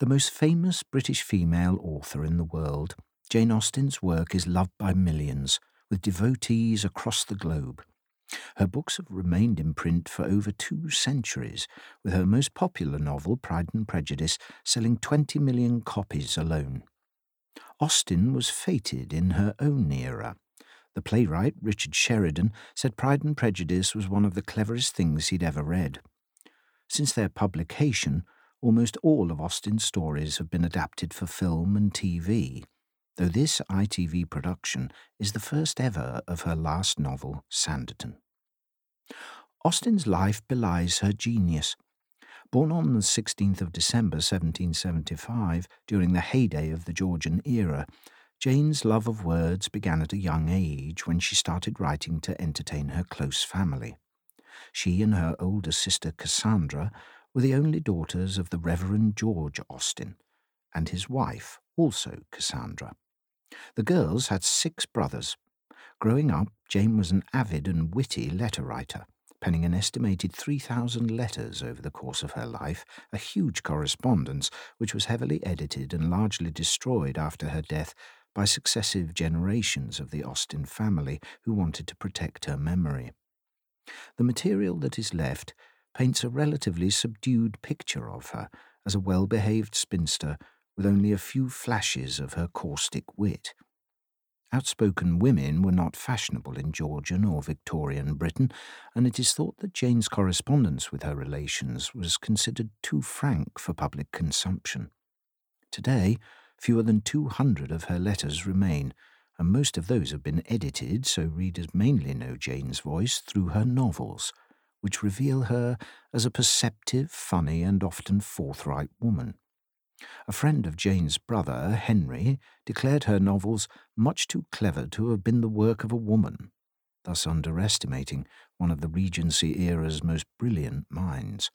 The most famous British female author in the world, Jane Austen's work is loved by millions, with devotees across the globe. Her books have remained in print for over two centuries, with her most popular novel, Pride and Prejudice, selling 20 million copies alone. Austen was feted in her own era. The playwright, Richard Sheridan, said Pride and Prejudice was one of the cleverest things he'd ever read. Since their publication, almost all of Austen's stories have been adapted for film and TV, though this ITV production is the first ever of her last novel, Sanditon. Austen's life belies her genius. Born on the 16th of December 1775, during the heyday of the Georgian era, Jane's love of words began at a young age when she started writing to entertain her close family. She and her older sister Cassandra were the only daughters of the Reverend George Austen and his wife, also Cassandra. The girls had six brothers. Growing up, Jane was an avid and witty letter writer, penning an estimated 3,000 letters over the course of her life, a huge correspondence which was heavily edited and largely destroyed after her death by successive generations of the Austen family who wanted to protect her memory. The material that is left paints a relatively subdued picture of her as a well behaved spinster with only a few flashes of her caustic wit. Outspoken women were not fashionable in Georgian or Victorian Britain, and it is thought that Jane's correspondence with her relations was considered too frank for public consumption. Today, fewer than 200 of her letters remain, and most of those have been edited so readers mainly know Jane's voice through her novels, which reveal her as a perceptive, funny, and often forthright woman. A friend of Jane's brother, Henry, declared her novels much too clever to have been the work of a woman, thus underestimating one of the Regency era's most brilliant minds.